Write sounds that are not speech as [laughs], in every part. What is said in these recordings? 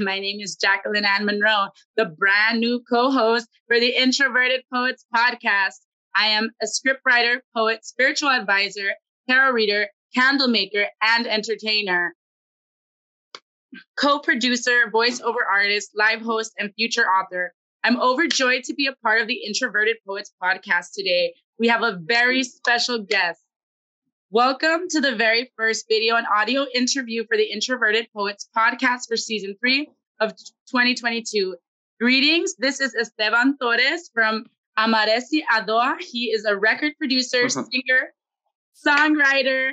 [laughs] My name is Jacqueline Anne Monroe, the brand new co host for the Introverted Poets podcast. I am a scriptwriter, poet, spiritual advisor, tarot reader, candle maker, and entertainer. Co producer, voiceover artist, live host, and future author. I'm overjoyed to be a part of the Introverted Poets podcast today. We have a very special guest. Welcome to the very first video and audio interview for the Introverted Poets podcast for season three of 2022. Greetings. This is Esteban Torres from Amaresi Adoa. He is a record producer, singer, songwriter,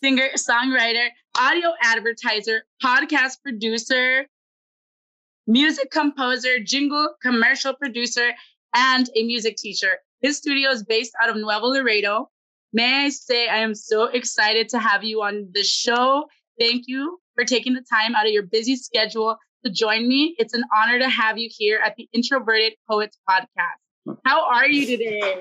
singer, songwriter, audio advertiser, podcast producer, music composer, jingle commercial producer, and a music teacher. His studio is based out of Nuevo Laredo, May I say, I am so excited to have you on the show. Thank you for taking the time out of your busy schedule to join me. It's an honor to have you here at the Introverted Poets podcast. How are you today?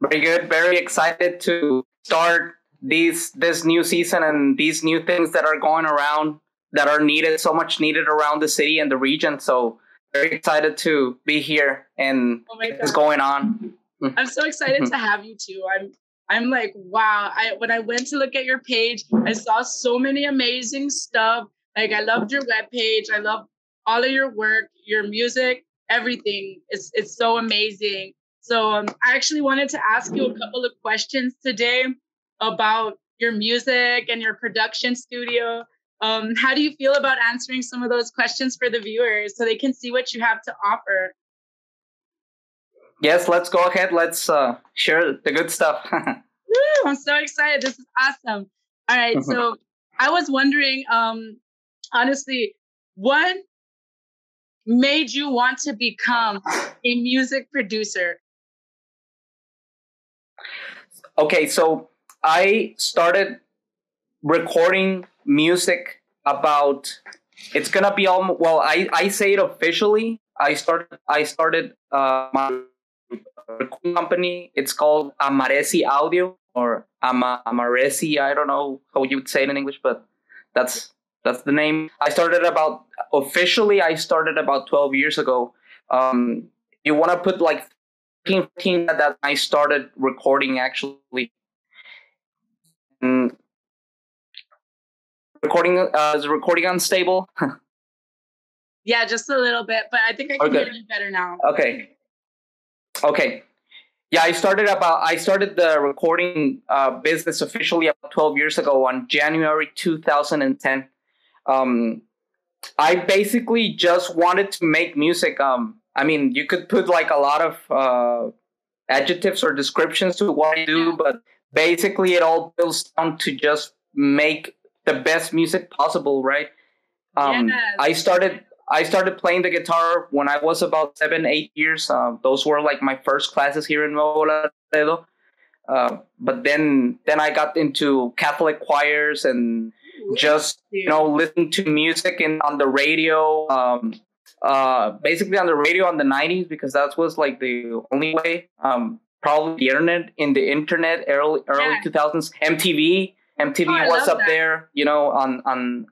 Very good. Very excited to start these this new season and these new things that are going around that are needed so much needed around the city and the region. So very excited to be here and oh what's going on. I'm so excited to have you too. I'm I'm like, wow. I when I went to look at your page, I saw so many amazing stuff. Like I loved your web page. I love all of your work, your music, everything. It's it's so amazing. So um, I actually wanted to ask you a couple of questions today about your music and your production studio. Um, how do you feel about answering some of those questions for the viewers so they can see what you have to offer? Yes, let's go ahead. Let's uh, share the good stuff. [laughs] Woo, I'm so excited. This is awesome. All right. so I was wondering, um, honestly, what made you want to become a music producer? Okay, so I started recording music about it's gonna be all well I, I say it officially i started i started uh, my company. It's called Amaresi Audio or Ama Amaresi. I don't know how you would say it in English, but that's that's the name. I started about officially. I started about twelve years ago. Um, you want to put like 15 that I started recording actually. And recording uh, is recording unstable. [laughs] yeah, just a little bit, but I think I can okay. hear you better now. Okay. Okay. Yeah, I started about I started the recording uh, business officially about 12 years ago on January 2010. Um, I basically just wanted to make music. Um, I mean, you could put like a lot of uh, adjectives or descriptions to what I do, but basically it all boils down to just make the best music possible, right? Um, yes. I started I started playing the guitar when I was about seven, eight years. Uh, those were like my first classes here in Nuevo Laredo. Uh, but then, then I got into Catholic choirs and just you know listening to music and on the radio. Um, uh, basically on the radio on the '90s because that was like the only way. Um, probably the internet in the internet early early yeah. 2000s. MTV, MTV oh, was up that. there. You know on on.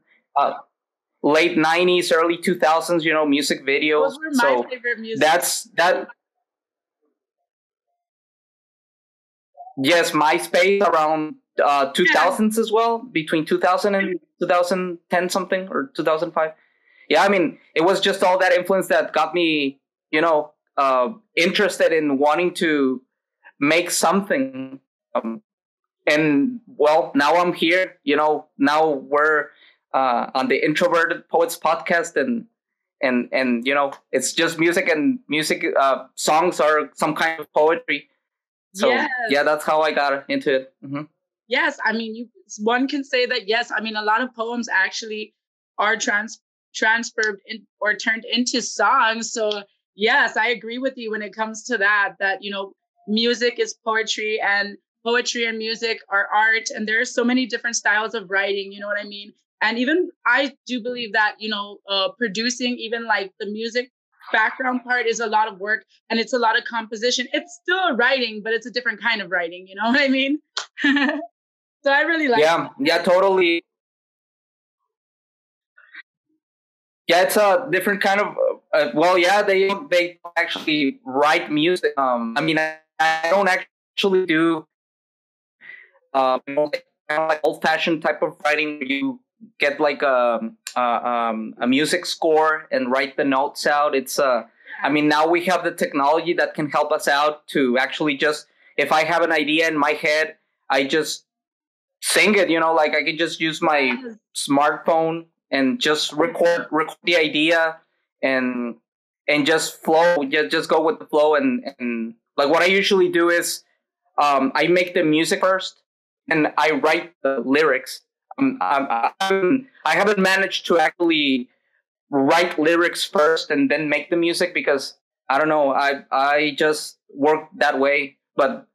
Late 90s early 2000s you know music videos so music. that's that yes myspace around uh 2000s yeah. as well between 2000 and 2010 something or 2005 yeah i mean it was just all that influence that got me you know uh interested in wanting to make something um, and well now i'm here you know now we're uh, on the Introverted Poets podcast, and and and you know it's just music and music uh, songs are some kind of poetry. So yes. yeah, that's how I got into it. Mm-hmm. Yes, I mean you. One can say that yes. I mean a lot of poems actually are trans transferred in, or turned into songs. So yes, I agree with you when it comes to that. That you know music is poetry and poetry and music are art and there are so many different styles of writing you know what i mean and even i do believe that you know uh, producing even like the music background part is a lot of work and it's a lot of composition it's still writing but it's a different kind of writing you know [laughs] what i mean so i really like yeah yeah totally yeah, it's a different kind of. Uh, well, yeah, they they actually write music. Um, I mean, I, I don't actually do. Uh, like old-fashioned type of writing. You get like a a, um, a music score and write the notes out. It's uh, I mean, now we have the technology that can help us out to actually just if I have an idea in my head, I just sing it. You know, like I can just use my smartphone and just record record the idea and and just flow just, just go with the flow and and like what i usually do is um, i make the music first and i write the lyrics um, I, I haven't managed to actually write lyrics first and then make the music because i don't know i i just work that way but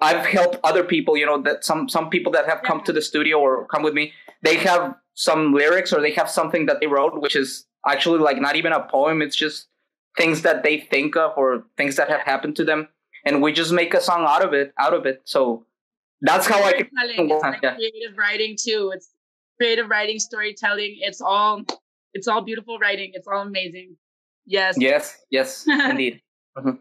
i've helped other people you know that some some people that have come to the studio or come with me they have some lyrics or they have something that they wrote, which is actually like not even a poem. It's just things that they think of or things that have happened to them, and we just make a song out of it. Out of it. So that's how I can. It's like yeah. creative writing too. It's creative writing, storytelling. It's all. It's all beautiful writing. It's all amazing. Yes. Yes. Yes. [laughs] indeed. Mm-hmm.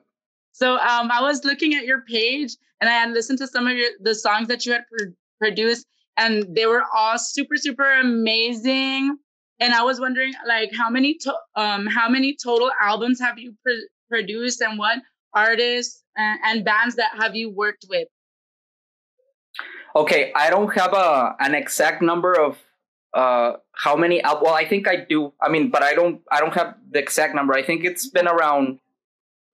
So um, I was looking at your page and I had listened to some of your the songs that you had pr- produced, and they were all super super amazing and i was wondering like how many to- um how many total albums have you pr- produced and what artists and, and bands that have you worked with okay i don't have a an exact number of uh how many al- well i think i do i mean but i don't i don't have the exact number i think it's been around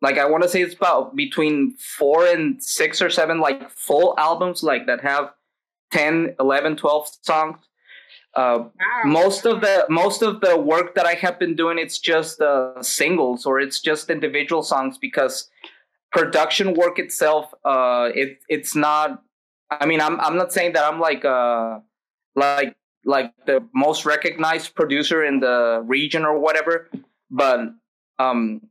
like i want to say it's about between four and six or seven like full albums like that have 10 11 12 songs uh, wow. most of the most of the work that i have been doing it's just uh, singles or it's just individual songs because production work itself uh, it it's not i mean i'm i'm not saying that i'm like uh like like the most recognized producer in the region or whatever but um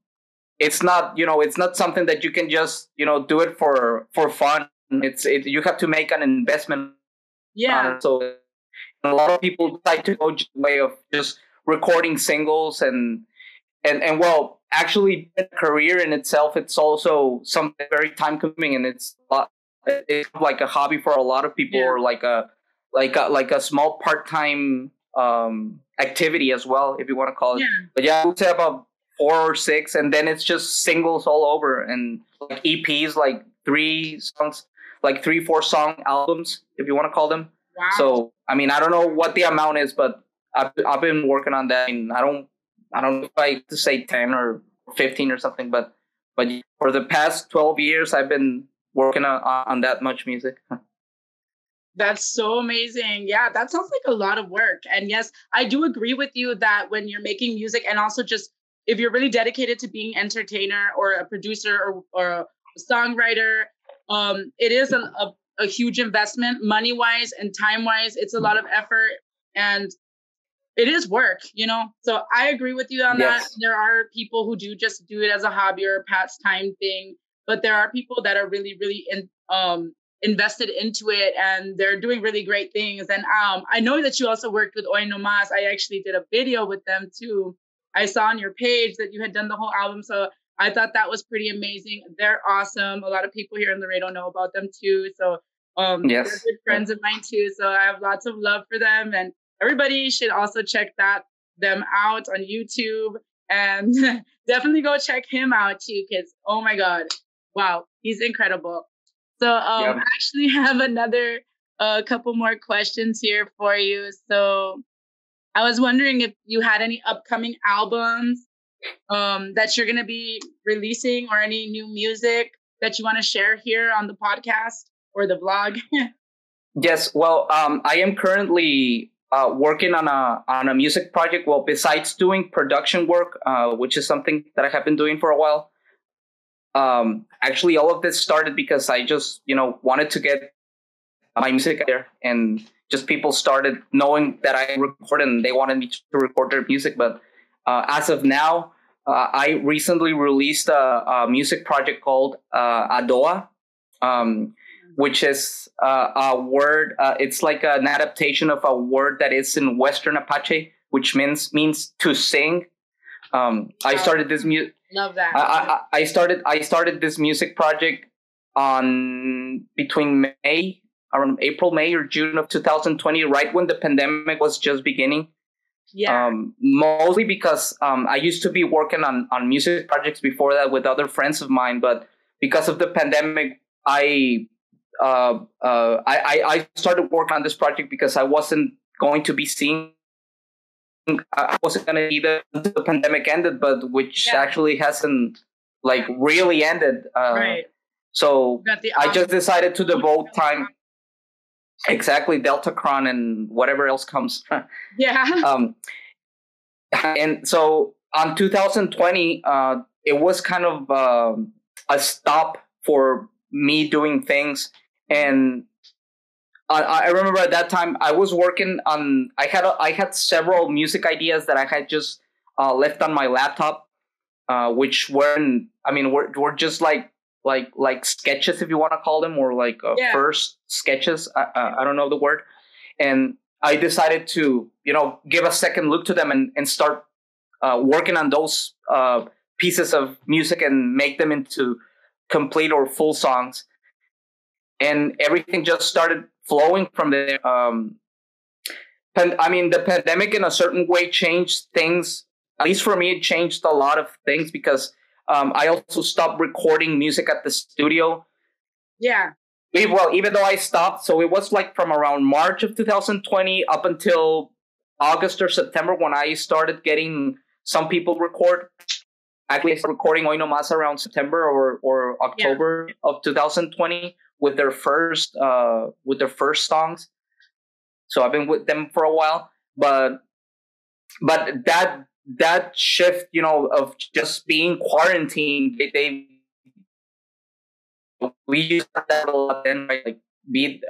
it's not you know it's not something that you can just you know do it for for fun it's it, you have to make an investment yeah. so a lot of people like to go the way of just recording singles and and and well, actually, a career in itself, it's also something very time consuming, and it's it's like a hobby for a lot of people, yeah. or like a like a like a small part time um activity as well, if you want to call it. Yeah. But yeah, I would say about four or six, and then it's just singles all over, and like EPs, like three songs like three, four song albums, if you want to call them. Wow. So, I mean, I don't know what the amount is, but I've, I've been working on that. And I don't, I don't know if I to say 10 or 15 or something, but, but for the past 12 years, I've been working on, on that much music. That's so amazing. Yeah, that sounds like a lot of work. And yes, I do agree with you that when you're making music and also just if you're really dedicated to being entertainer or a producer or, or a songwriter um, it is a, a, a huge investment money wise and time wise it's a lot of effort and it is work you know so i agree with you on yes. that there are people who do just do it as a hobby or a pastime thing but there are people that are really really in, um, invested into it and they're doing really great things and um, i know that you also worked with No Mas i actually did a video with them too i saw on your page that you had done the whole album so I thought that was pretty amazing. They're awesome. A lot of people here in Laredo know about them too. So um, yes. they're good friends of mine too. So I have lots of love for them, and everybody should also check that them out on YouTube and [laughs] definitely go check him out too. Because oh my god, wow, he's incredible. So um, yep. I actually [laughs] have another a uh, couple more questions here for you. So I was wondering if you had any upcoming albums um, that you're going to be releasing or any new music that you want to share here on the podcast or the vlog? [laughs] yes. Well, um, I am currently uh, working on a on a music project. Well, besides doing production work, uh, which is something that I have been doing for a while. Um, actually, all of this started because I just you know wanted to get my music there, and just people started knowing that I record, and they wanted me to record their music, but uh, as of now, uh, I recently released a, a music project called uh, Adoa, um, which is uh, a word. Uh, it's like an adaptation of a word that is in Western Apache, which means means to sing Um, I started this music. Love that. I, I, I started I started this music project on between May around April, May or June of 2020, right when the pandemic was just beginning. Yeah. Um, mostly because um, I used to be working on on music projects before that with other friends of mine, but because of the pandemic, I uh, uh, I, I started working on this project because I wasn't going to be seeing. I wasn't going to be the, the pandemic ended, but which Yeah. actually hasn't like really ended. Uh, right. So I just decided to devote time exactly Deltacron and whatever else comes. [laughs] Yeah. [laughs] um, and so on 2020, uh, it was kind of um a stop for me doing things. And I, I remember at that time I was working on. I had a, I had several music ideas that I had just uh, left on my laptop, uh, which weren't. I mean, were were just like like like sketches if you want to call them, or like uh, Yeah. first sketches. I, uh, I don't know the word. And I decided to you know give a second look to them and and start uh, working on those uh, pieces of music and make them into complete or full songs. And everything just started flowing from there. Um, pan- I mean, the pandemic in a certain way changed things. At least for me, it changed a lot of things because um, I also stopped recording music at the studio. yeah. We- Well, even though I stopped, so it was like from around March of 2020 up until August or September when I started getting some people record. Actually, I started recording Hoy No Mas around September or, or October of 2020 with their first uh, with their first songs. So I've been with them for a while, but but that that shift, you know, of just being quarantined, they, they we used that a lot then, right? Like be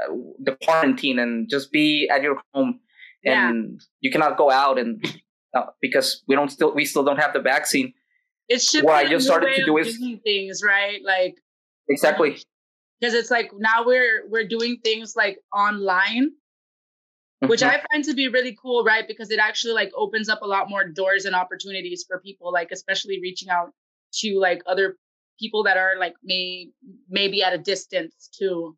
the quarantine and just be at your home, Yeah. and you cannot go out and uh, because we don't still we still don't have the vaccine. It's shifted What I just started to do is- things, right? Like Exactly. because it's like now we're we're doing things like online which Mhm. I find to be really cool, right? Because it actually like opens up a lot more doors and opportunities for people, like especially reaching out to like other people that are like may maybe at a distance too,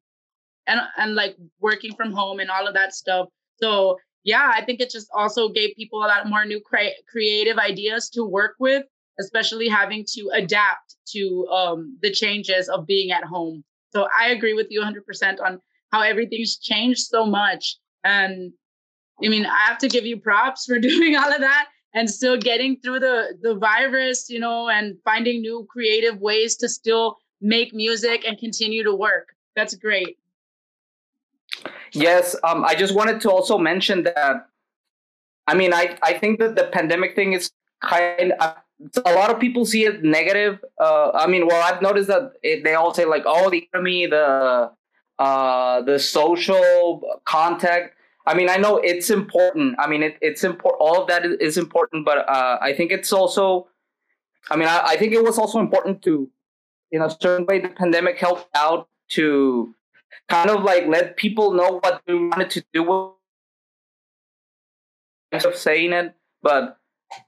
and and like working from home and all of that stuff. So yeah, I think it just also gave people a lot more new cre- creative ideas to work with, especially having to adapt to um, the changes of being at home. So I agree with you 100% on how everything's changed so much. And I mean, I have to give you props for [laughs] doing all of that and still getting through the the virus, you know, and finding new creative ways to still make music and continue to work. That's great. Yes, um, I just wanted to also mention that. I mean, I, I think that the pandemic thing is kind. Of, a lot of people see it negative. Uh, I mean, well, I've noticed that it, they all say like, "Oh, the economy, the uh, the social contact." I mean, I know it's important. I mean, it, it's important. All of that is, important, but uh, I think it's also. I mean, I, I think it was also important to, in a certain way, the pandemic helped out to kind of like let people know what they wanted to do With, of saying it but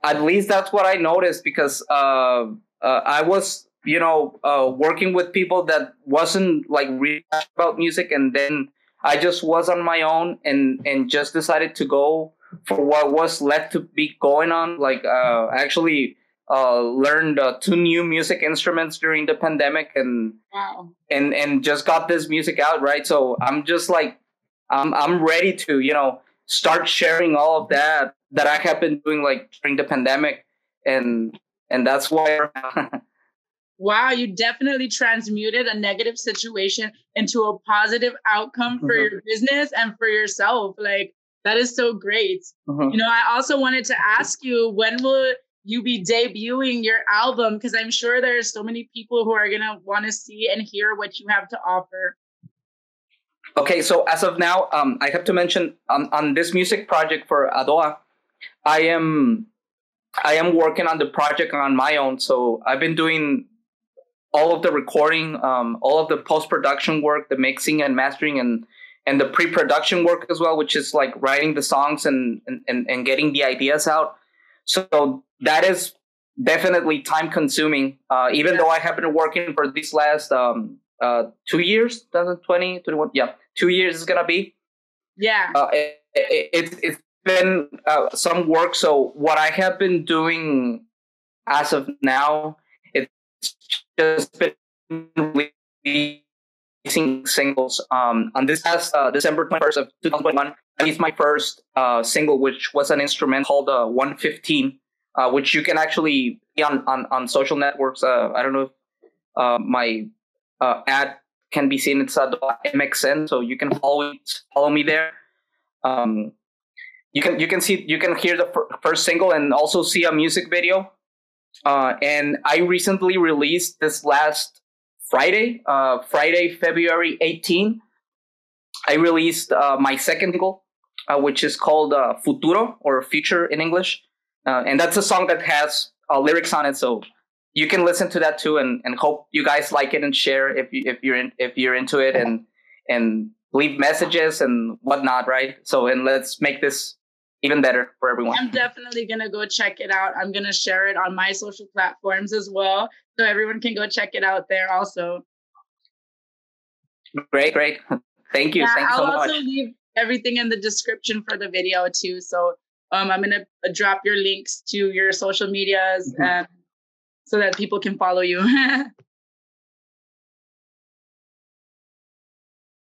at least that's what i noticed because uh, uh, i was you know uh, working with people that wasn't like really about music and then i just was on my own and and just decided to go for what was left to be going on like uh, actually uh, learned uh, two new music instruments during the pandemic and Wow. and and just got this music out right so i'm just like i'm i'm ready to you know start sharing all of that that i have been doing like during the pandemic and and that's why [laughs] Wow, you definitely transmuted a negative situation into a positive outcome for Mhm. your business and for yourself. Like that is so great. Mhm. You know, I also wanted to ask you when will you be debuting your album? Because I'm sure there's so many people who are gonna want to see and hear what you have to offer. okay so as of now um i have to mention on, on this music project for adoa i am i am working on the project on my own so i've been doing all of the recording um all of the post-production work the mixing and mastering and and the pre-production work as well which is like writing the songs and and, and, getting the ideas out so that is definitely time consuming. Uh, even though I have been working for these last um, uh, two years, 2020, 21, yeah, two years is gonna be. Yeah. Uh, it, it, it's been uh, some work. So what I have been doing as of now, it's just been releasing singles. Um, on this past uh, December 21st of 2021, I released my first uh, single, which was an instrument called uh, 115 uh, which you can actually on, on, on social networks. Uh, I don't know if uh, my uh, ad can be seen. It's MXN, so you can follow follow me there. Um, you can you can see you can hear the first single and also see a music video. Uh, and I recently released this last Friday, uh, Friday, February 18. I released my second single, which is called Futuro or Future in English uh, and that's a song that has uh, lyrics on it, so you can listen to that too, and, and hope you guys like it and share if you if you're in, if you're into it, and and leave messages and whatnot, right? So and let's make this even better for everyone. I'm definitely gonna go check it out. I'm gonna share it on my social platforms as well, so everyone can go check it out there also. Great, great. Thank you. Yeah, Thank you I'll so also leave everything in the description for the video too, so um, I'm gonna drop your links to your social medias mm-hmm. and so that people can follow you. [laughs]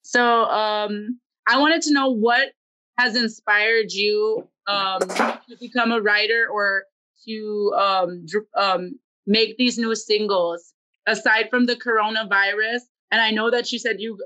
so um, I wanted to know what has inspired you um, to become a writer or to um, um, make these new singles aside from the coronavirus and I know that you said you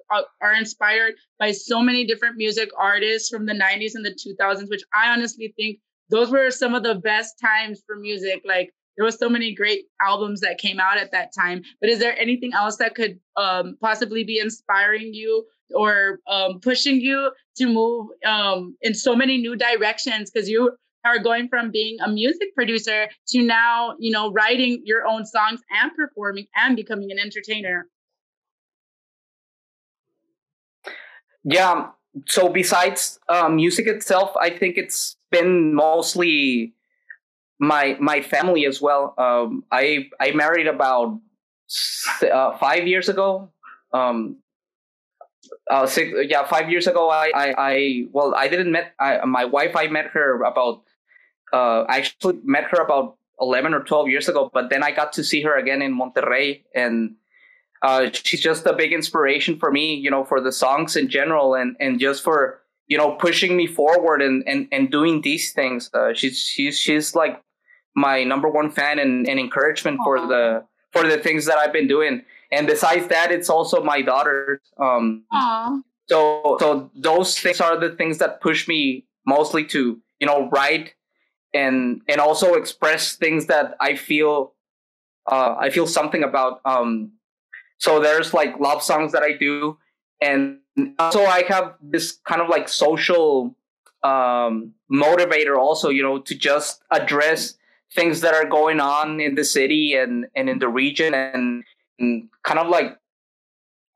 are inspired by so many different music artists from the 90s and the 2000s, which I honestly think those were some of the best times for music. Like there was so many great albums that came out at that time. But is there anything else that could um, possibly be inspiring you or um, pushing you to move um, in so many new directions? Because you are going from being a music producer to now, you know, writing your own songs and performing and becoming an entertainer. Yeah. So besides uh, music itself, I think it's been mostly my my family as well. Um, I I married about uh, five years ago. Um, uh, six, yeah, five years ago. I, I, I well, I didn't met I, my wife. I met her about. Uh, I actually met her about eleven or twelve years ago. But then I got to see her again in Monterrey, and uh, she's just a big inspiration for me, you know, for the songs in general and, and just for, you know, pushing me forward and, and, and doing these things. Uh, she's, she's, she's like my number one fan and, and encouragement Aww. for the, for the things that I've been doing. And besides that, it's also my daughter. Um, Aww. so, so those things are the things that push me mostly to, you know, write and, and also express things that I feel, uh, I feel something about, um, so there's like love songs that I do, and also I have this kind of like social um, motivator also, you know, to just address things that are going on in the city and and in the region, and, and kind of like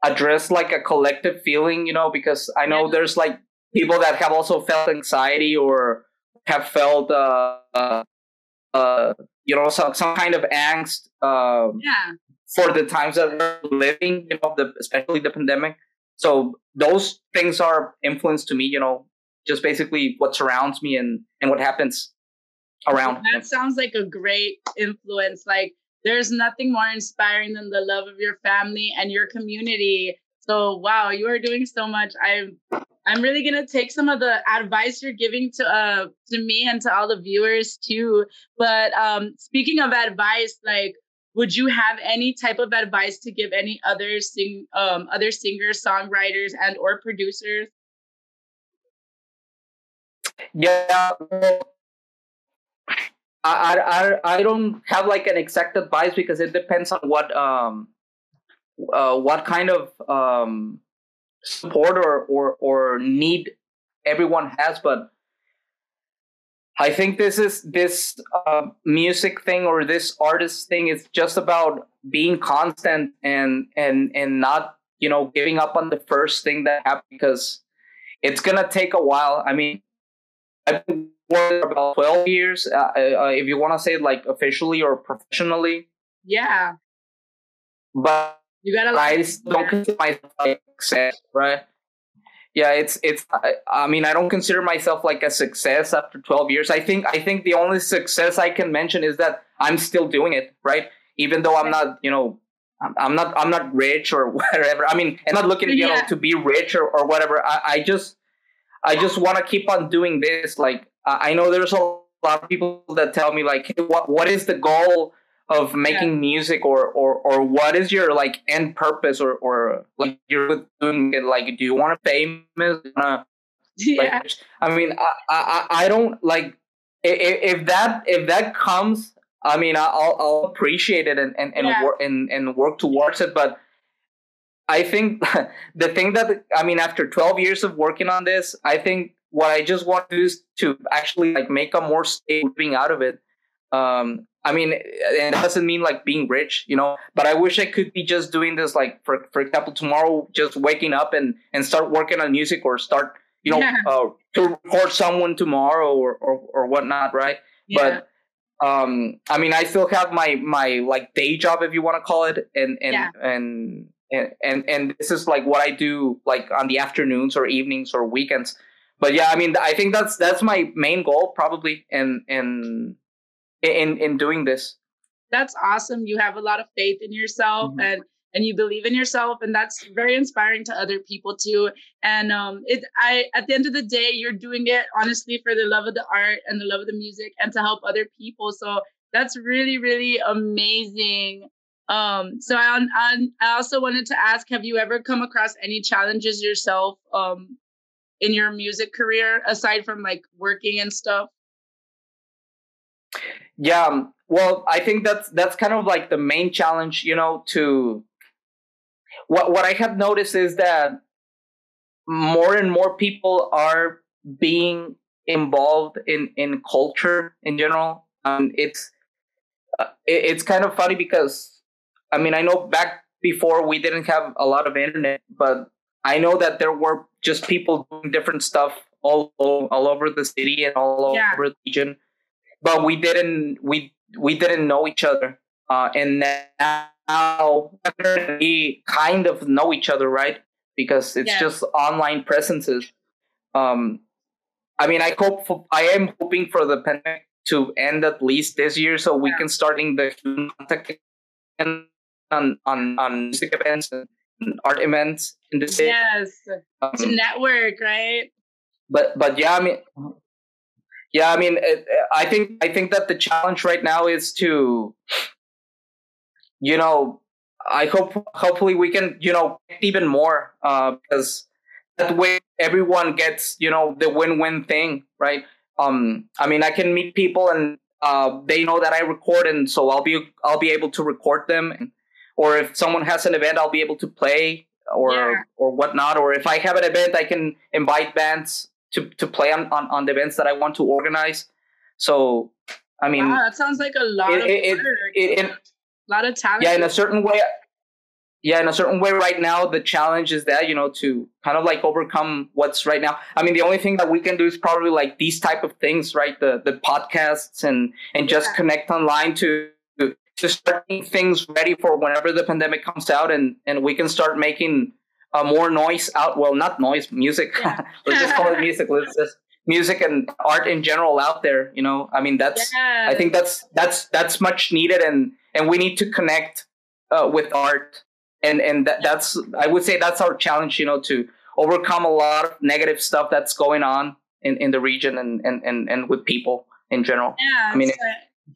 address like a collective feeling, you know, because I know there's like people that have also felt anxiety or have felt uh, uh, uh you know some some kind of angst um, yeah for the times that we're living, you know, the, especially the pandemic. So those things are influenced to me, you know, just basically what surrounds me and, and what happens around. That sounds like a great influence. Like there's nothing more inspiring than the love of your family and your community. So wow, you are doing so much. I'm I'm really gonna take some of the advice you're giving to uh to me and to all the viewers too. But um speaking of advice, like would you have any type of advice to give any other sing um, other singers songwriters and or producers yeah I, I i don't have like an exact advice because it depends on what um uh, what kind of um support or or or need everyone has but I think this is this uh, music thing or this artist thing is just about being constant and and and not you know giving up on the first thing that happened because it's gonna take a while. I mean, I've been for about 12 years, uh, uh, if you want to say like officially or professionally. Yeah. But you gotta. I don't consider myself like success, right? Yeah, it's it's. I, I mean, I don't consider myself like a success after 12 years. I think I think the only success I can mention is that I'm still doing it, right? Even though I'm not, you know, I'm not I'm not rich or [laughs] whatever. I mean, I'm not looking, you yeah. know, to be rich or, or whatever. I, I just I just want to keep on doing this. Like I know there's a lot of people that tell me like, hey, what what is the goal of making yeah. music or, or or what is your like end purpose or or like you're doing it like do you want to famous? Uh, yeah. Like, I mean, I, I I don't like if, if that if that comes. I mean, I'll I'll appreciate it and and and, yeah. work and and work towards it, but I think [laughs] the thing that I mean, after 12 years of working on this, I think what I just want to do is to actually like make a more stable living out of it. Um, I mean, it doesn't mean like being rich, you know, but I wish I could be just doing this, like for for example, tomorrow, just waking up and and start working on music or start, you know, yeah. uh, to record someone tomorrow or or, or whatnot, right? Yeah. But um, I mean, I still have my my like day job, if you want to call it, and and yeah. and and, and and this is like what I do like on the afternoons or evenings or weekends. But yeah, I mean, I think that's that's my main goal probably in in in in doing this. That's awesome. You have a lot of faith in yourself mm-hmm. and and you believe in yourself and that's very inspiring to other people too and um it i at the end of the day you're doing it honestly for the love of the art and the love of the music and to help other people so that's really really amazing um, so I, I, I also wanted to ask, have you ever come across any challenges yourself um, in your music career aside from like working and stuff? Yeah, um, well, I think that's that's kind of like the main challenge, you know, to what what I have noticed is that more and more people are being involved in in culture in general. Um, it's uh, it, it's kind of funny because I mean, I know back before we didn't have a lot of internet, but I know that there were just people doing different stuff all all over the city and all yeah. over the region, but we didn't we we didn't know each other, uh, and now we kind of know each other, right? Because it's yeah. just online presences. Um, I mean, I hope for, I am hoping for the pandemic to end at least this year, so we yeah. can starting the contact and on on on music events and art events in the city. Yes, um, to network, right? But but yeah, I mean, yeah, I mean, it, I think I think that the challenge right now is to, you know, I hope hopefully we can you know even more uh, because that way everyone gets you know the win-win thing, right? Um, I mean, I can meet people and uh, they know that I record, and so I'll be I'll be able to record them and or if someone has an event, I'll be able to play or yeah. or whatnot. Or if I have an event, I can invite bands to to play on on, on the events that I want to organize. So I mean, wow, that sounds like a lot it, of it, it, a lot of talent. Yeah, in a certain way. Yeah, in a certain way, right now the challenge is that you know to kind of like overcome what's right now. I mean, the only thing that we can do is probably like these type of things, right? The the podcasts and and just yeah. connect online to just starting things ready for whenever the pandemic comes out and, and we can start making uh, more noise out. Well, not noise, music. [laughs] Yeah. Let's just call it music. Let's just music and art in general out there. You know, I mean, that's, yes. I think that's, that's, that's much needed. And, and we need to connect uh, with art. And, and that, that's, I would say that's our challenge, you know, to overcome a lot of negative stuff that's going on in, in the region and, and, and, and with people in general. Yeah. I mean,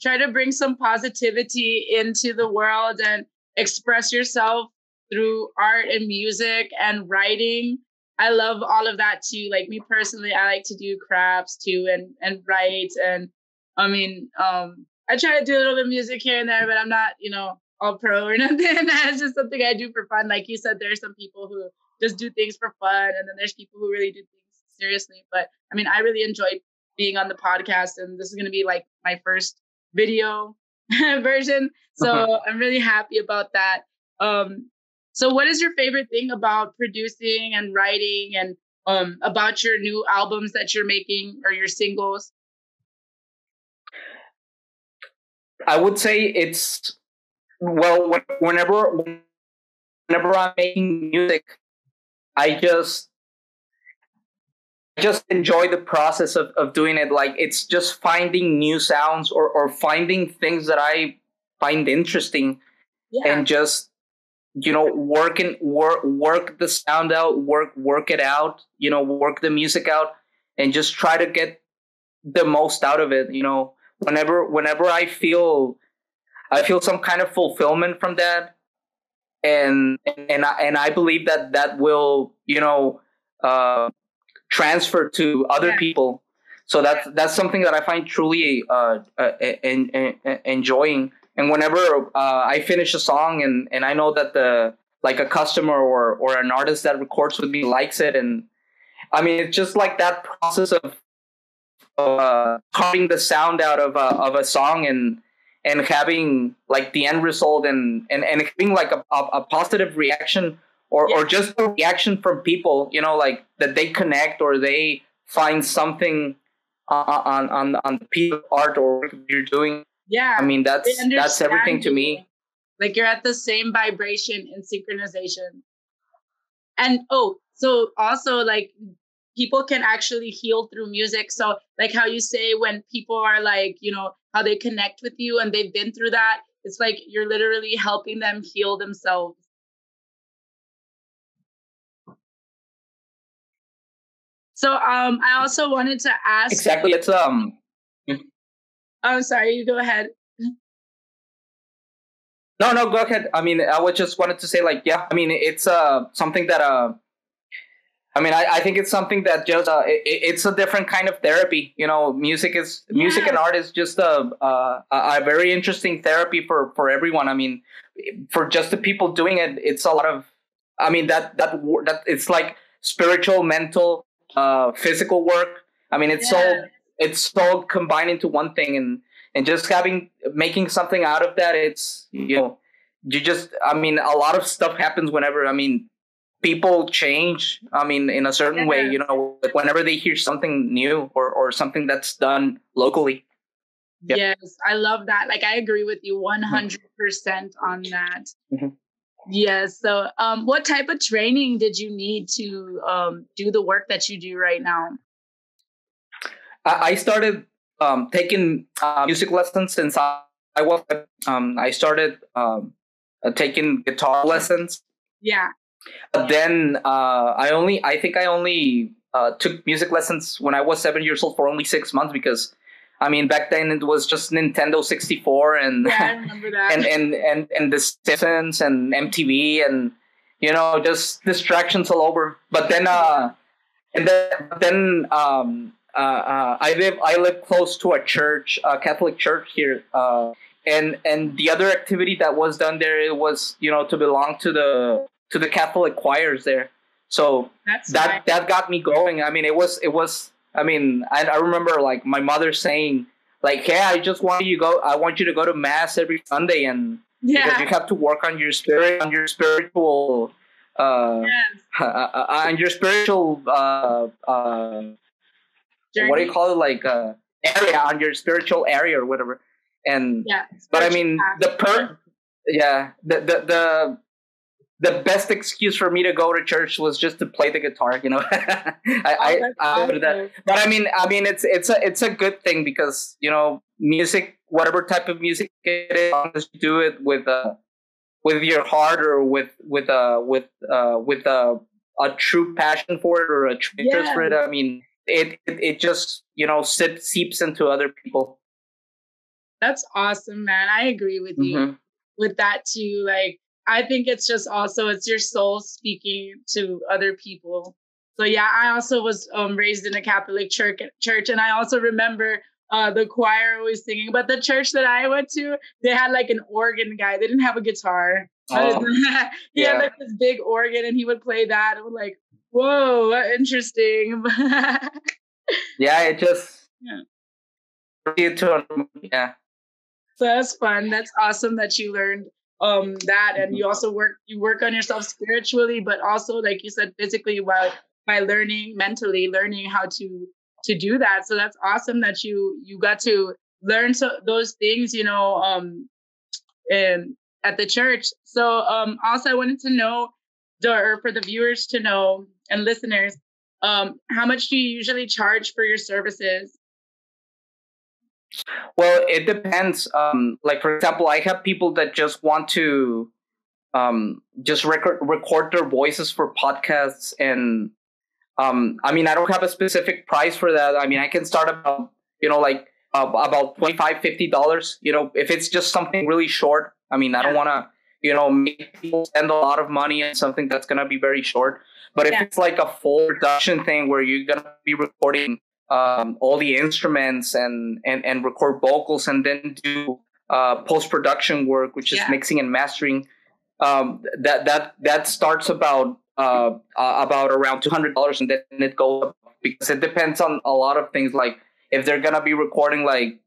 try to bring some positivity into the world and express yourself through art and music and writing. I love all of that too. Like me personally, I like to do crafts too and and write and I mean, um I try to do a little bit of music here and there, but I'm not, you know, all pro or [laughs] nothing. That's just something I do for fun. Like you said, there's some people who just do things for fun, and then there's people who really do things seriously. But I mean, I really enjoy being on the podcast, and this is going to be like my first video [laughs] version. So uh-huh. I'm really happy about that. Um, so, what is your favorite thing about producing and writing and um, about your new albums that you're making or your singles? I would say it's well whenever whenever I'm making music, I just just enjoy the process of, of doing it. Like it's just finding new sounds or, or finding things that I find interesting yeah. and just you know working work work the sound out work work it out you know work the music out and just try to get the most out of it you know whenever whenever i feel i feel some kind of fulfillment from that and and I, and I believe that that will you know uh, transfer to other yeah. people. So that's that's something that I find truly uh, uh, in, in, enjoying. And whenever uh, I finish a song and and I know that the like a customer or or an artist that records with me likes it, and I mean it's just like that process of uh, carving the sound out of a, of a song and and having like the end result and and, and having like a, a, a positive reaction or, yeah. or just a reaction from people you know like that they connect or they find something uh, on on on the piece of art or you're doing. Yeah. I mean that's that's everything to me. like you're at the same vibration and synchronization. And oh so also like people can actually heal through music. So like how you say when people are like you know how they connect with you and they've been through that it's like you're literally helping them heal themselves so um i also wanted to ask exactly it's um oh sorry you go ahead no no go ahead i mean i was just wanted to say like yeah i mean it's uh something that uh I mean, I, I think it's something that just uh, it, it's a different kind of therapy. You know, music is music and art is just a, a a very interesting therapy for for everyone. I mean, for just the people doing it, it's a lot of. I mean that that that it's like spiritual, mental, uh, physical work. I mean, it's yeah. all it's all combined into one thing, and and just having making something out of that. It's you know, you just. I mean, a lot of stuff happens whenever. I mean, people change i mean in a certain yeah. way you know whenever they hear something new or, or something that's done locally yes i love that like i agree with you 100% mm-hmm. on that mm-hmm. Yes so um, what type of training did you need to um, do the work that you do right now? I started um, taking uh, music lessons since i, I was um, i started um, uh, taking guitar lessons. Yeah. But then uh, I only, I think I only uh, took music lessons when I was seven years old for only six months because, I mean, back then it was just Nintendo 64 and yeah, [laughs] and, and and and the Simpsons and MTV and you know just distractions all over. But then, uh, and then then um, uh, uh, I live I live close to a church, a Catholic church here. Uh, and and the other activity that was done there it was you know to belong to the to the Catholic choirs there. So That's that nice. that got me going. I mean, it was it was. I mean, I, I remember like my mother saying like, "Hey, I just want you to go. I want you to go to mass every Sunday, and yeah. because you have to work on your spirit, on your spiritual, uh, yes. [laughs] uh, uh, on your spiritual, uh, uh, what do you call it? Like uh, area on your spiritual area or whatever." And yeah, but I mean, the per, yeah, the the the the best excuse for me to go to church was just to play the guitar. You know, [laughs] I, oh, I, I that. But I mean, I mean, it's it's a it's a good thing because you know, music, whatever type of music it is, as you do it with uh, with your heart or with with uh with uh with a a true passion for it or a true interest for it. I mean, it, it it just you know sip, seeps into other people. That's awesome, man. I agree with you mm-hmm. with that too. Like I think it's just also it's your soul speaking to other people. So yeah, I also was um, raised in a Catholic church, church, and I also remember uh, the choir always singing. But the church that I went to, they had like an organ guy. They didn't have a guitar. [laughs] Oh. he yeah. had like this big organ, and he would play that. And we're like, whoa, interesting. [laughs] yeah, it just yeah. yeah. So that's fun. That's awesome that you learned um that and you mm-hmm. also work you work on yourself spiritually but also like you said physically by by learning mentally learning how to to do that so that's awesome that you you got to learn so those things, you know, um, in, at the church. So um, also I wanted to know, or for the viewers to know and listeners, um, how much do you usually charge for your services? Well, it depends. Um, like for example, I have people that just want to um, just record record their voices for podcasts, and um, I mean, I don't have a specific price for that. I mean, I can start about you know like uh, about 25 50 dollars. You know, if it's just something really short. I mean, I don't want to you know make people spend a lot of money on something that's gonna be very short. But if yeah. it's like a full production thing where you're gonna be recording um, all the instruments and, and and record vocals and then do uh, post production work, which is yeah. mixing and mastering. Um, that that that starts about uh, uh, about around two hundred dollars, and then it goes up because it depends on a lot of things. Like if they're gonna be recording like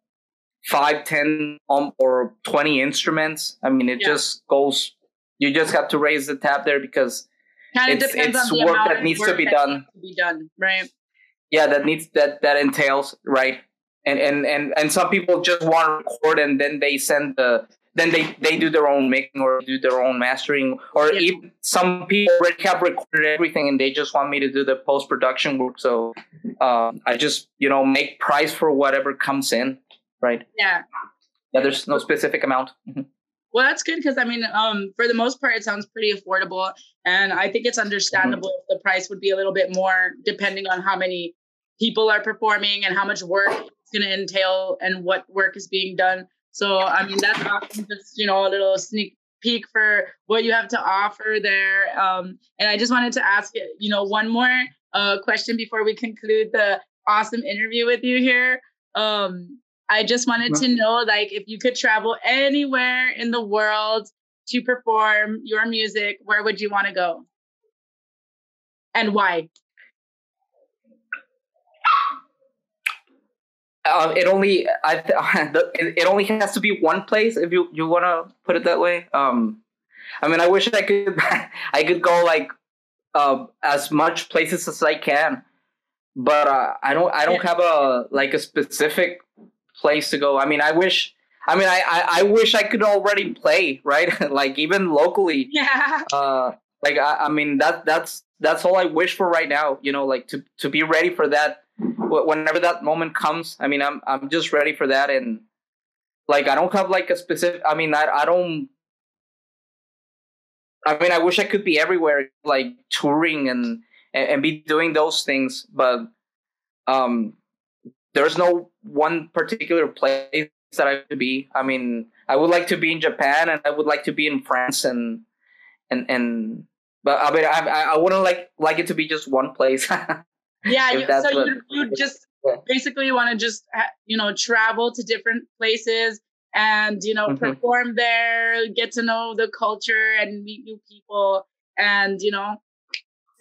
five, ten, um, or twenty instruments, I mean, it yeah. just goes. You just have to raise the tab there because kind of depends it's on the work that needs work to be done. To be done, right? Yeah that needs that that entails right? And and and and some people just want to record and then they send the then they they do their own mixing or do their own mastering. Or yeah. even some people already have recorded everything and they just want me to do the post production work. So um, i just you know make price for whatever comes in right? Yeah. Yeah there's no specific amount. Mm-hmm. Well, that's good because I mean, um, for the most part, it sounds pretty affordable, and I think it's understandable mm-hmm. if the price would be a little bit more, depending on how many people are performing and how much work it's going to entail and what work is being done. So, I mean, that's often just you know a little sneak peek for what you have to offer there. Um, and I just wanted to ask you know one more uh, question before we conclude the awesome interview with you here. Um, I just wanted to know, like, if you could travel anywhere in the world to perform your music, where would you want to go? And why? Uh, it only I [laughs] it only has to be one place if you you want to put it that way. Um, I mean, I wish I could [laughs] I could go like uh, as much places as I can, but uh, I don't I don't have a like a specific place to go. I mean, I wish. I mean, I, I, I wish I could already play, [laughs] right? like even locally. Yeah. Uh, like I, I mean that that's that's all I wish for right now. You know, like to to be ready for that whenever that moment comes. I mean, I'm I'm just ready for that, and like I don't have like a specific. I mean, I I don't. I mean, I wish I could be everywhere, like touring and and, be doing those things, but um, there's no one particular place that I could be. I mean, I would like to be in Japan and I would like to be in France and and and but I mean, I I wouldn't like like it to be just one place. [laughs] yeah, you, so what, you you just yeah. basically want to just you know travel to different places and you know mm-hmm. perform there, get to know the culture and meet new people, and you know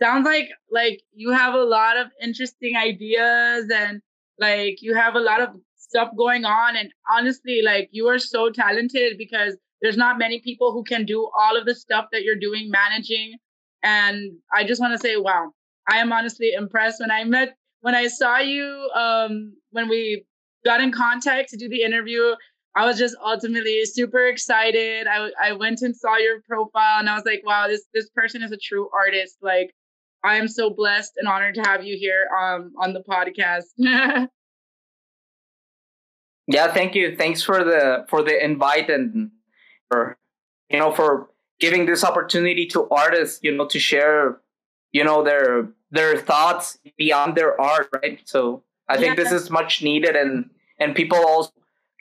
sounds like like you have a lot of interesting ideas and like you have a lot of stuff going on. And honestly, like you are so talented because there's not many people who can do all of the stuff that you're doing, managing. And I just want to say, wow, I am honestly impressed when I met, when I saw you, um, when we got in contact to do the interview. I was just ultimately super excited. I, I went and saw your profile and I was like, wow, this this person is a true artist. Like I am so blessed and honored to have you here um, on the podcast. [laughs] yeah, thank you. Thanks for the for the invite and for you know for giving this opportunity to artists, you know, to share, you know, their their thoughts beyond their art, right? So I think yeah. this is much needed and and people also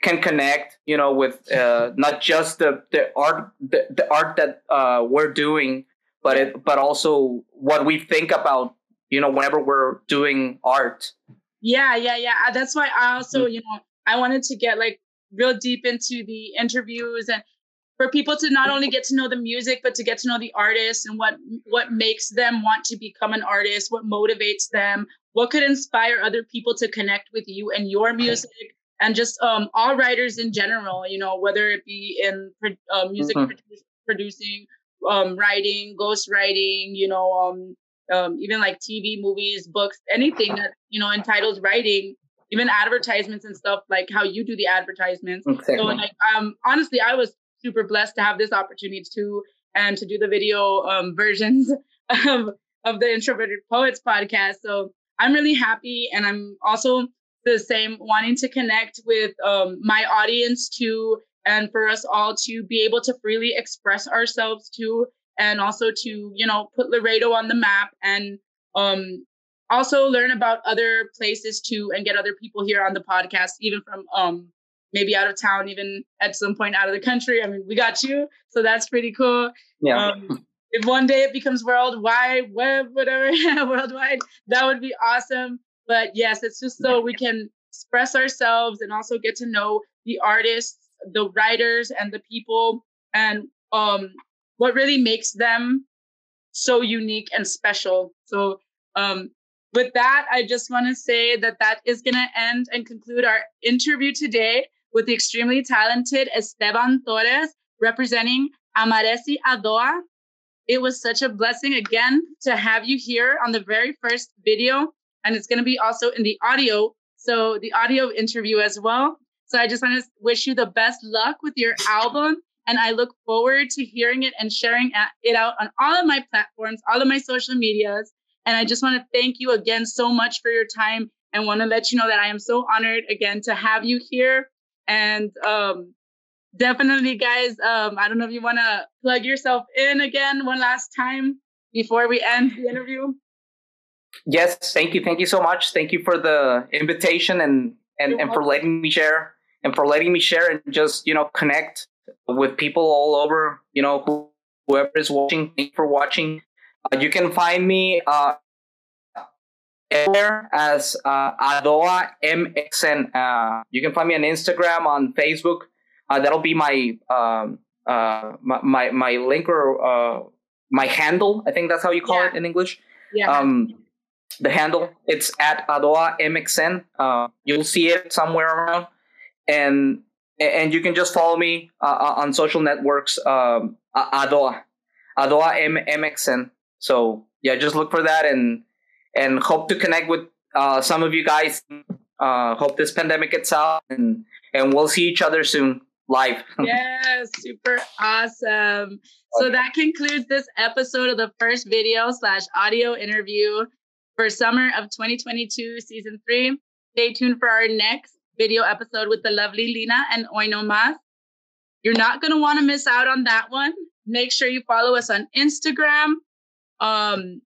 can connect, you know, with uh, not just the the art the, the art that uh, we're doing, but it but also what we think about you know whenever we're doing art yeah yeah yeah uh, that's why i also mm-hmm. you know i wanted to get like real deep into the interviews and for people to not only get to know the music but to get to know the artist and what what makes them want to become an artist what motivates them what could inspire other people to connect with you and your music and just um, all writers in general you know whether it be in uh, music mm-hmm. produ- producing um, writing, ghost writing, you know, um, um, even like TV, movies, books, anything that, you know, entitled writing, even advertisements and stuff like how you do the advertisements. Exactly. So like um honestly I was super blessed to have this opportunity too and to do the video um, [laughs] versions of of the Introverted Poets podcast. So I'm really happy and I'm also the same wanting to connect with um, my audience too and for us all to be able to freely express ourselves too and also to you know put laredo on the map and um also learn about other places too and get other people here on the podcast even from um maybe out of town even at some point out of the country. I mean we got you so that's pretty cool. Yeah. Um, if one day it becomes worldwide web whatever [laughs] worldwide that would be awesome. But yes it's just so we can express ourselves and also get to know the artists the writers and the people and um what really makes them so unique and special so um with that, I just want to say that that is going to end and conclude our interview today with the extremely talented Esteban Torres representing Amaresi Adoa. It was such a blessing again to have you here on the very first video, and it's going to be also in the audio. So, the audio interview as well. So, I just want to wish you the best luck with your album. And I look forward to hearing it and sharing it out on all of my platforms, all of my social medias. And I just want to thank you again so much for your time and want to let you know that I am so honored again to have you here. And um, definitely, guys, um, I don't know if you want to plug yourself in again one last time before we end the interview. Yes, thank you. Thank you so much. Thank you for the invitation and and, and for letting me share and for letting me share and just, you know, connect with people all over, you know, who, whoever is watching. Thank you for watching. Uh, you can find me uh, everywhere as uh, Adoa MXN. Uh, you can find me on Instagram, on Facebook. Uh, that'll be my, um, uh, my my my link or uh, my handle. I think that's how you call yeah. it in English. Yeah. Um, the handle it's at Adoa MXN. Uh, you'll see it somewhere around, and and you can just follow me uh, on social networks. Um, Adoa Adoa M MXN. So yeah, just look for that and and hope to connect with uh, some of you guys. Uh, hope this pandemic gets out and and we'll see each other soon live. [laughs] yes, super awesome. So that concludes this episode of the first video slash audio interview for summer of 2022 season three. Stay tuned for our next video episode with the lovely Lina and Oino Mas. You're not going to want to miss out on that one. Make sure you follow us on Instagram, um,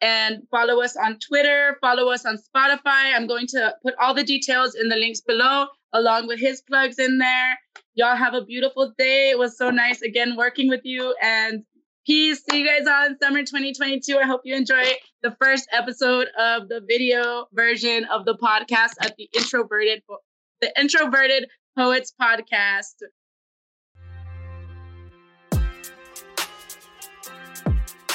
and follow us on Twitter, follow us on Spotify. I'm going to put all the details in the links below, along with his plugs in there. Y'all have a beautiful day. It was so nice again working with you. And peace. See you guys on summer 2022. I hope you enjoy the first episode of the video version of the podcast at the Introverted the Introverted Poets Podcast.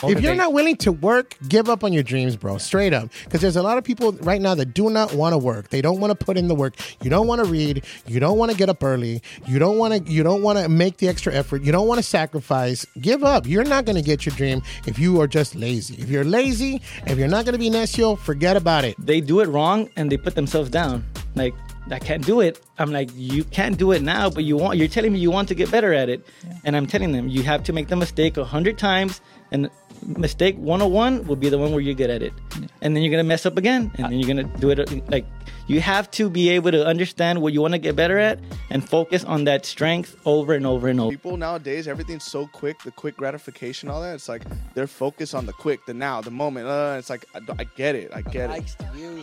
If you're not willing to work, give up on your dreams, bro. Straight up. Because there's a lot of people right now that do not want to work. They don't want to put in the work. You don't want to read. You don't want to get up early. You don't want to. You don't want to make the extra effort. You don't want to sacrifice. Give up. You're not going to get your dream if you are just lazy. If you're lazy, if you're not going to be necio, forget about it. They do it wrong and they put themselves down. Like I can't do it. I'm like, you can't do it now, but you want. You're telling me you want to get better at it, yeah. and I'm telling them you have to make the mistake a hundred times, and mistake 101 will be the one where you're good at it. Yeah. And then you're going to mess up again. And then you're going to do it like you have to be able to understand what you want to get better at and focus on that strength over and over and over. People nowadays, everything's so quick, the quick gratification, all that. It's like they're focused on the quick, the now, the moment. Uh, it's like, I, I get it. I get it.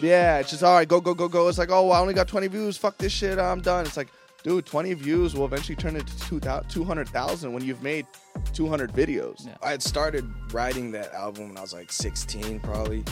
Yeah, it's just, all right, go, go, go, go. It's like, oh, I only got 20 views. Fuck this shit. I'm done. It's like, dude, 20 views will eventually turn into 200,000 when you've made 200 videos. Yeah. I had started writing that album when I was like 16, probably,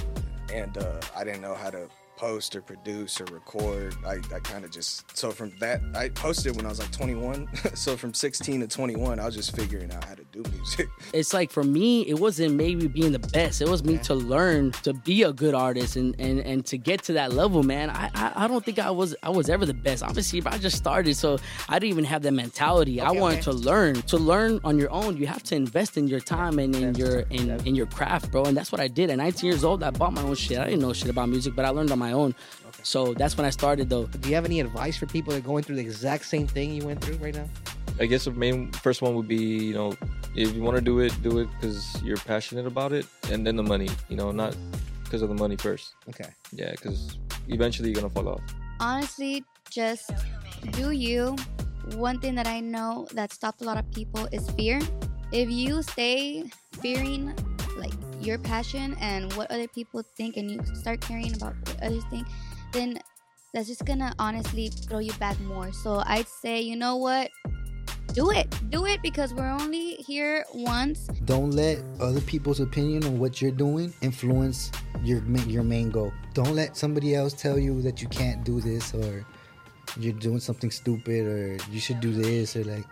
and uh, I didn't know how to post or produce or record. I, I kind of just so from that I posted when I was like 21. [laughs] so from 16 to 21, I was just figuring out how to do music. [laughs] It's like for me, it wasn't maybe being the best. It was me yeah. to learn to be a good artist and and and to get to that level, man. I, I, I don't think I was I was ever the best. Obviously, I just started, so I didn't even have that mentality. Okay, I wanted okay. to learn. To learn on your own, you have to invest in your time and in your in, in your craft, bro. And that's what I did. At 19 years old, I bought my own shit. I didn't know shit about music, but I learned on my my own. So that's when I started though. Do you have any advice for people that are going through the exact same thing you went through right now? I guess the main first one would be, you know, if you want to do it, do it because you're passionate about it, and then the money. You know, not because of the money first. Okay. Yeah, because eventually you're gonna fall off. Honestly, just do you. One thing that I know that stopped a lot of people is fear. If you stay fearing like your passion and what other people think and you start caring about what others think, then that's just gonna honestly throw you back more. So I'd say, you know what? Do it. Do it because we're only here once. Don't let other people's opinion on what you're doing influence your your main goal. Don't let somebody else tell you that you can't do this or you're doing something stupid or you should do this or like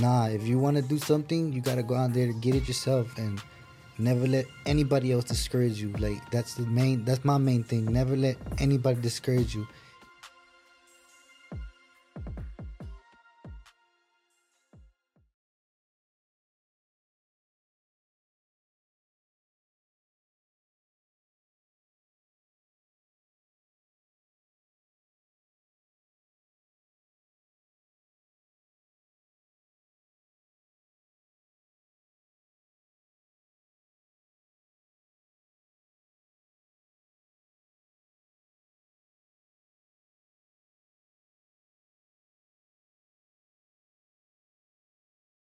nah, if you want to do something, you got to go out there to get it yourself and never let anybody else discourage you. Like that's the main that's my main thing. Never let anybody discourage you.